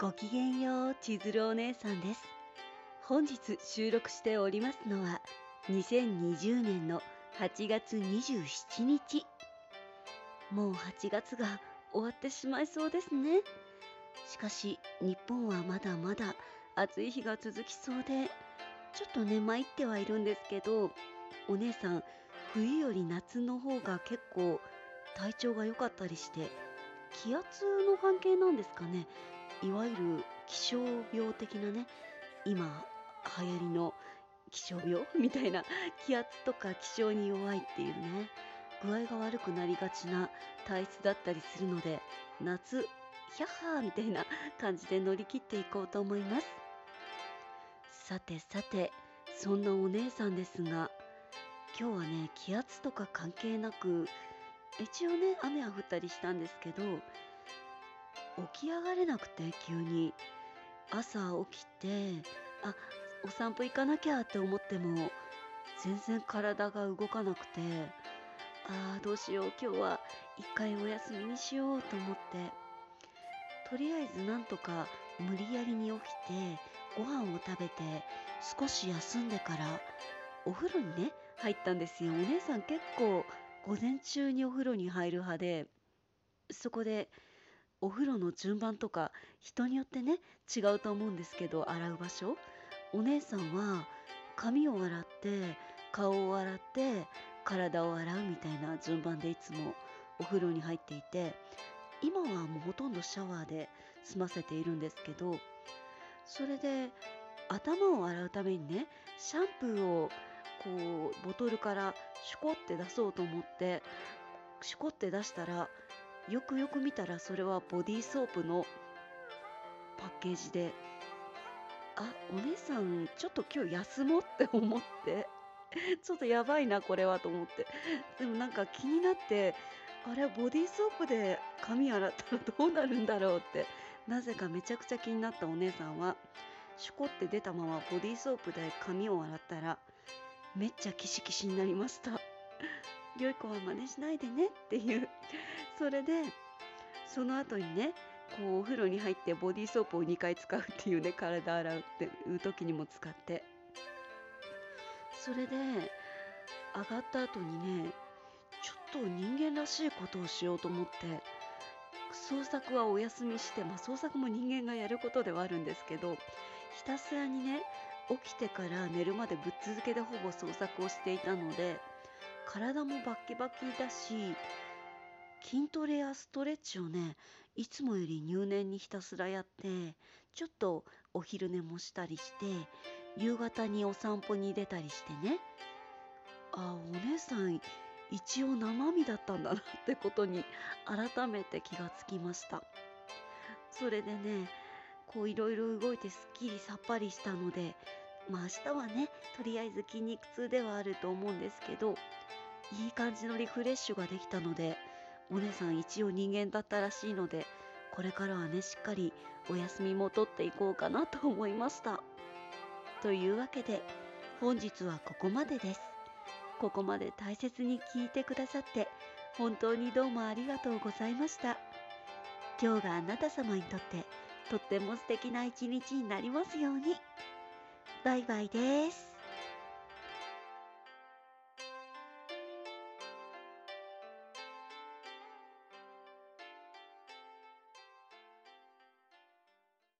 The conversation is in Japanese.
ごきげんよう、千鶴お姉さんです。本日収録しておりますのは、2020年の8月27日。もう8月が終わってしまいそうですね。しかし、日本はまだまだ暑い日が続きそうで、ちょっとね、参ってはいるんですけど、お姉さん、冬より夏の方が結構体調が良かったりして、気圧の関係なんですかね。いわゆる気象病的なね今流行りの気象病みたいな気圧とか気象に弱いっていうね具合が悪くなりがちな体質だったりするので夏ヒャッハーみたいな感じで乗り切っていこうと思います。さてさてそんなお姉さんですが今日はね気圧とか関係なく一応ね雨は降ったりしたんですけど起き上がれなくて急に。朝起きてあお散歩行かなきゃって思っても全然体が動かなくてああどうしよう今日は一回お休みにしようと思って。とりあえずなんとか無理やりに起きてご飯を食べて少し休んでからお風呂にね入ったんですよ。お姉さん結構午前中にお風呂に入る派でそこでお風呂の順番とか人によってね違うと思うんですけど洗う場所。お姉さんは髪を洗って顔を洗って体を洗うみたいな順番でいつもお風呂に入っていて今はもうほとんどシャワーで済ませているんですけどそれで頭を洗うためにねシャンプーをこうボトルからシュコって出そうと思ってシュコって出したらよくよく見たらそれはボディーソープのパッケージであお姉さんちょっと今日休もうって思って ちょっとやばいなこれはと思って。でもなんか気になってあれボディーソープで髪洗ったらどうなるんだろうってなぜかめちゃくちゃ気になったお姉さんはシュコって出たままボディーソープで髪を洗ったらめっちゃキシキシになりました。良い子は真似しないでねっていう。それでその後にねこうお風呂に入ってボディーソープを2回使うっていうね体洗うっていう時にも使って。それで上がった後にねちょっと人間らしいことをしようと思って創作はお休みしてまあ創作も人間がやることではあるんですけどひたすらにね起きてから寝るまでぶっ続けでほぼ創作をしていたので体もバッキバキだし筋トレやストレッチをねいつもより入念にひたすらやってちょっとお昼寝もしたりして夕方にお散歩に出たりしてね。あお姉さん一応生身だったんだなってことに改めて気がつきました。それでねこういろいろ動いてすっきりさっぱりしたのでまあ明日はねとりあえず筋肉痛ではあると思うんですけどいい感じのリフレッシュができたのでお姉さん一応人間だったらしいのでこれからはねしっかりお休みもとっていこうかなと思いました。というわけで本日はここまでです。ここまで大切に聞いてくださって本当にどうもありがとうございました。今日があなた様にとってとっても素敵な一日になりますように。バイバイです。